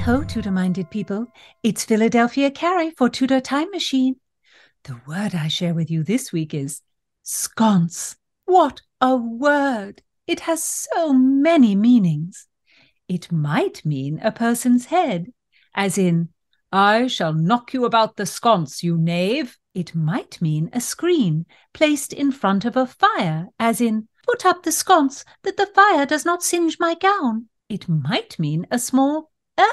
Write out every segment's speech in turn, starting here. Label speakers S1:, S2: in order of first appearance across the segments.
S1: ho, Tudor minded people. It's Philadelphia Carey for Tudor Time Machine. The word I share with you this week is sconce. What a word! It has so many meanings. It might mean a person's head, as in, I shall knock you about the sconce, you knave. It might mean a screen placed in front of a fire, as in, put up the sconce that the fire does not singe my gown. It might mean a small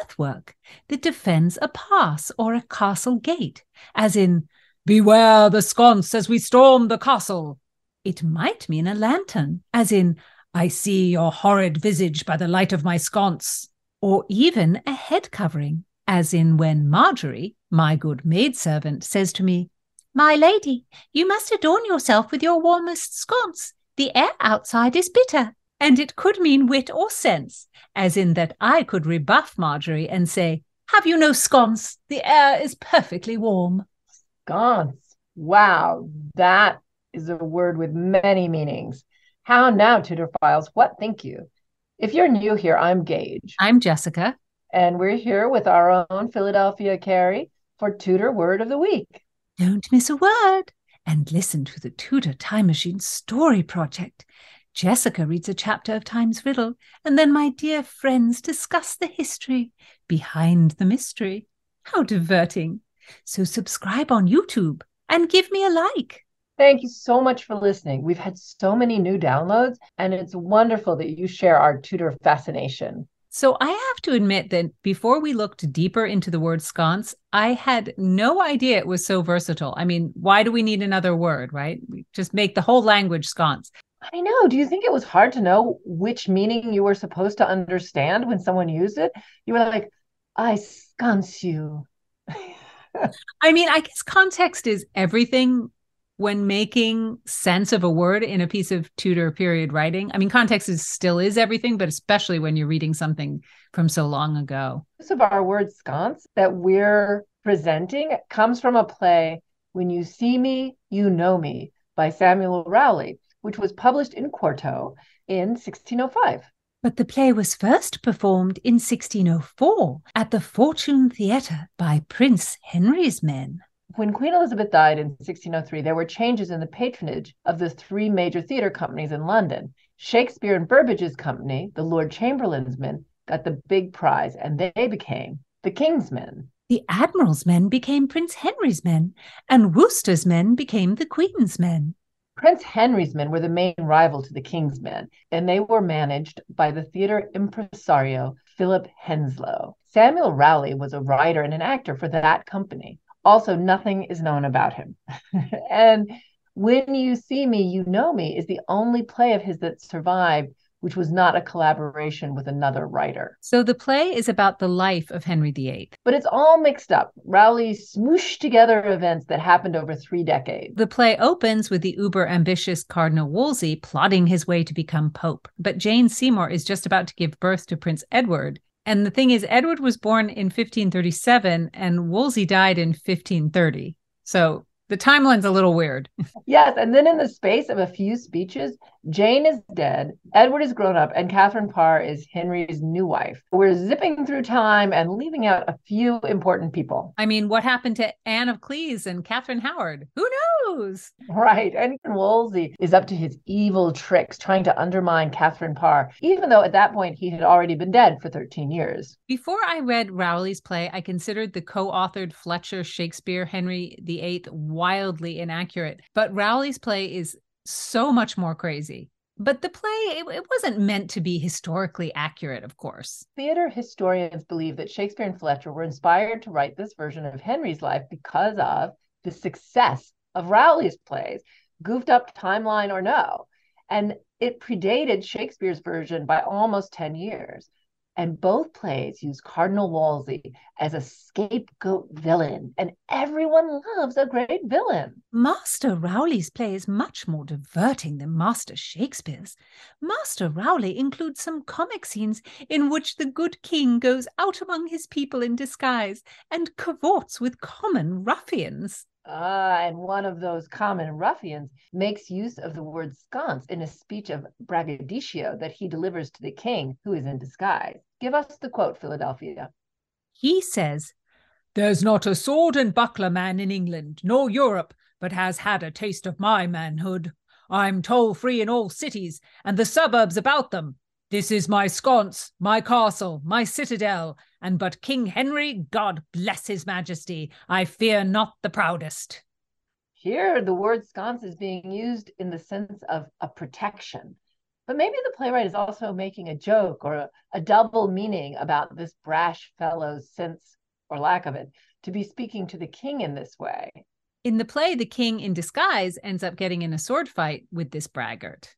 S1: earthwork that defends a pass or a castle gate, as in, Beware the sconce as we storm the castle. It might mean a lantern, as in, I see your horrid visage by the light of my sconce. Or even a head covering, as in when Marjorie, my good maidservant, says to me, My lady, you must adorn yourself with your warmest sconce. The air outside is bitter. And it could mean wit or sense, as in that I could rebuff Marjorie and say, Have you no sconce? The air is perfectly warm.
S2: Sconce. Wow, that is a word with many meanings. How now, Tudor Files? What think you? If you're new here, I'm Gage.
S1: I'm Jessica.
S2: And we're here with our own Philadelphia Carey for Tudor Word of the Week.
S1: Don't miss a word and listen to the Tudor Time Machine Story Project. Jessica reads a chapter of Time's Riddle, and then my dear friends discuss the history behind the mystery. How diverting! So subscribe on YouTube and give me a like.
S2: Thank you so much for listening. We've had so many new downloads, and it's wonderful that you share our Tudor fascination.
S1: So I have to admit that before we looked deeper into the word sconce, I had no idea it was so versatile. I mean, why do we need another word, right? We just make the whole language sconce.
S2: I know. Do you think it was hard to know which meaning you were supposed to understand when someone used it? You were like, I sconce you.
S1: I mean, I guess context is everything when making sense of a word in a piece of Tudor period writing. I mean, context is still is everything, but especially when you're reading something from so long ago.
S2: Most of our word sconce that we're presenting comes from a play, When You See Me, You Know Me, by Samuel Rowley, which was published in quarto in 1605.
S1: But the play was first performed in 1604 at the Fortune Theatre by Prince Henry's men.
S2: When Queen Elizabeth died in 1603, there were changes in the patronage of the three major theatre companies in London. Shakespeare and Burbage's company, the Lord Chamberlain's men, got the big prize and they became the King's men.
S1: The Admiral's men became Prince Henry's men, and Worcester's men became the Queen's men.
S2: Prince Henry's men were the main rival to the King's men, and they were managed by the theater impresario Philip Henslowe. Samuel Rowley was a writer and an actor for that company. Also, nothing is known about him. and When You See Me, You Know Me is the only play of his that survived, which was not a collaboration with another writer.
S1: So the play is about the life of Henry VIII.
S2: But it's all mixed up. Rowley smooshed together events that happened over three decades.
S1: The play opens with the uber ambitious Cardinal Wolsey plotting his way to become Pope. But Jane Seymour is just about to give birth to Prince Edward, and the thing is, Edward was born in 1537 and Wolsey died in 1530. So the timeline's a little weird.
S2: yes. And then in the space of a few speeches, Jane is dead, Edward is grown up, and Catherine Parr is Henry's new wife. We're zipping through time and leaving out a few important people.
S1: I mean, what happened to Anne of Cleves and Catherine Howard? Who knows?
S2: Right. And Wolsey is up to his evil tricks trying to undermine Catherine Parr, even though at that point he had already been dead for 13 years.
S1: Before I read Rowley's play, I considered the co authored Fletcher Shakespeare Henry VIII wildly inaccurate. But Rowley's play is so much more crazy. But the play, it, it, wasn't meant to be historically accurate, of course.
S2: Theater historians believe that Shakespeare and Fletcher were inspired to write this version of Henry's life because of the success of Rowley's plays, goofed up timeline or no. And it predated Shakespeare's version by almost 10 years. And both plays use Cardinal Wolsey as a scapegoat villain, and everyone loves a great villain.
S1: Master Rowley's play is much more diverting than Master Shakespeare's. Master Rowley includes some comic scenes in which the good king goes out among his people in disguise and cavorts with common ruffians.
S2: Ah, and one of those common ruffians makes use of the word sconce in a speech of braggadocio that he delivers to the king, who is in disguise. Give us the quote, Philadelphia.
S1: He says, There's not a sword and buckler man in England, nor Europe, but has had a taste of my manhood. I'm toll free in all cities and the suburbs about them. This is my sconce, my castle, my citadel, and but King Henry, God bless his majesty, I fear not the proudest.
S2: Here, the word sconce is being used in the sense of a protection. But maybe the playwright is also making a joke or a, a double meaning about this brash fellow's sense or lack of it to be speaking to the king in this way.
S1: In the play, the king in disguise ends up getting in a sword fight with this braggart.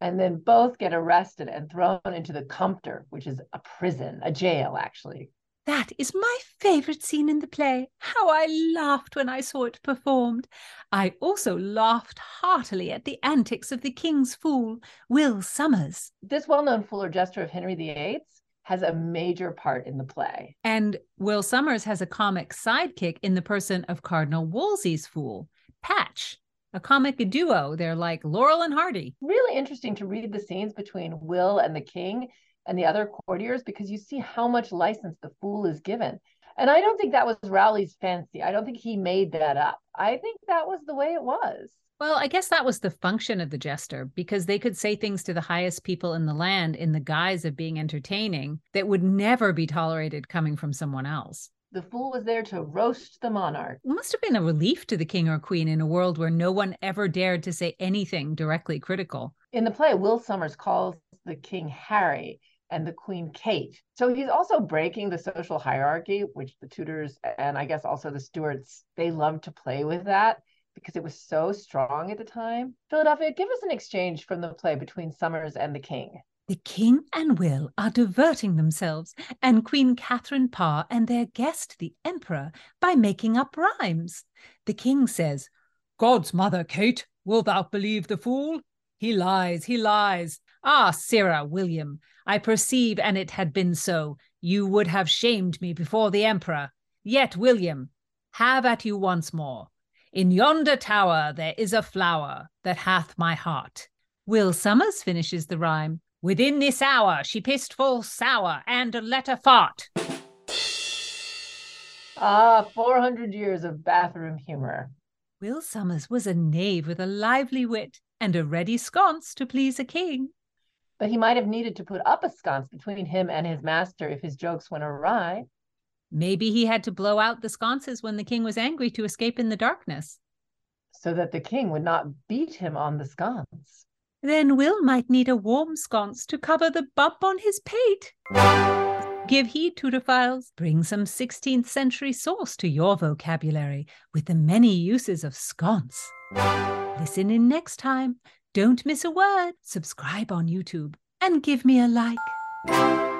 S2: And then both get arrested and thrown into the Compter, which is a prison, a jail, actually.
S1: That is my favourite scene in the play. How I laughed when I saw it performed. I also laughed heartily at the antics of the king's fool, Will Sommers.
S2: This well known fool or jester of Henry VIII has a major part in the play.
S1: And Will Sommers has a comic sidekick in the person of Cardinal Wolsey's fool, Patch, a comic duo. They're like Laurel and Hardy.
S2: Really interesting to read the scenes between Will and the king and the other courtiers because you see how much license the fool is given. And I don't think that was Rowley's fancy. I don't think he made that up. I think that was the way it was.
S1: Well, I guess that was the function of the jester because they could say things to the highest people in the land in the guise of being entertaining that would never be tolerated coming from someone else.
S2: The fool was there to roast the monarch.
S1: It must have been a relief to the king or queen in a world where no one ever dared to say anything directly critical.
S2: In the play, Will Sommers calls the king Harry and the queen Kate. So he's also breaking the social hierarchy, which the Tudors and I guess also the Stuarts, they loved to play with that because it was so strong at the time. Philadelphia, give us an exchange from the play between Sommers and the king.
S1: The king and Will are diverting themselves, and Queen Catherine Parr and their guest, the Emperor, by making up rhymes. The king says, God's mother, Kate, wilt thou believe the fool? He lies, he lies. Ah, sirrah, William, I perceive an it had been so, you would have shamed me before the Emperor. Yet, William, have at you once more. In yonder tower there is a flower that hath my heart. Will Sommers finishes the rhyme. Within this hour she pissed full sour and let her fart.
S2: Ah, 400 years of bathroom humor.
S1: Will Sommers was a knave with a lively wit and a ready sconce to please a king.
S2: But he might have needed to put up a sconce between him and his master if his jokes went awry.
S1: Maybe he had to blow out the sconces when the king was angry to escape in the darkness.
S2: So that the king would not beat him on the sconce.
S1: Then Will might need a warm sconce to cover the bump on his pate. Give heed, to Tudorphiles. Bring some 16th century sauce to your vocabulary with the many uses of sconce. Listen in next time. Don't miss a word. Subscribe on YouTube and give me a like.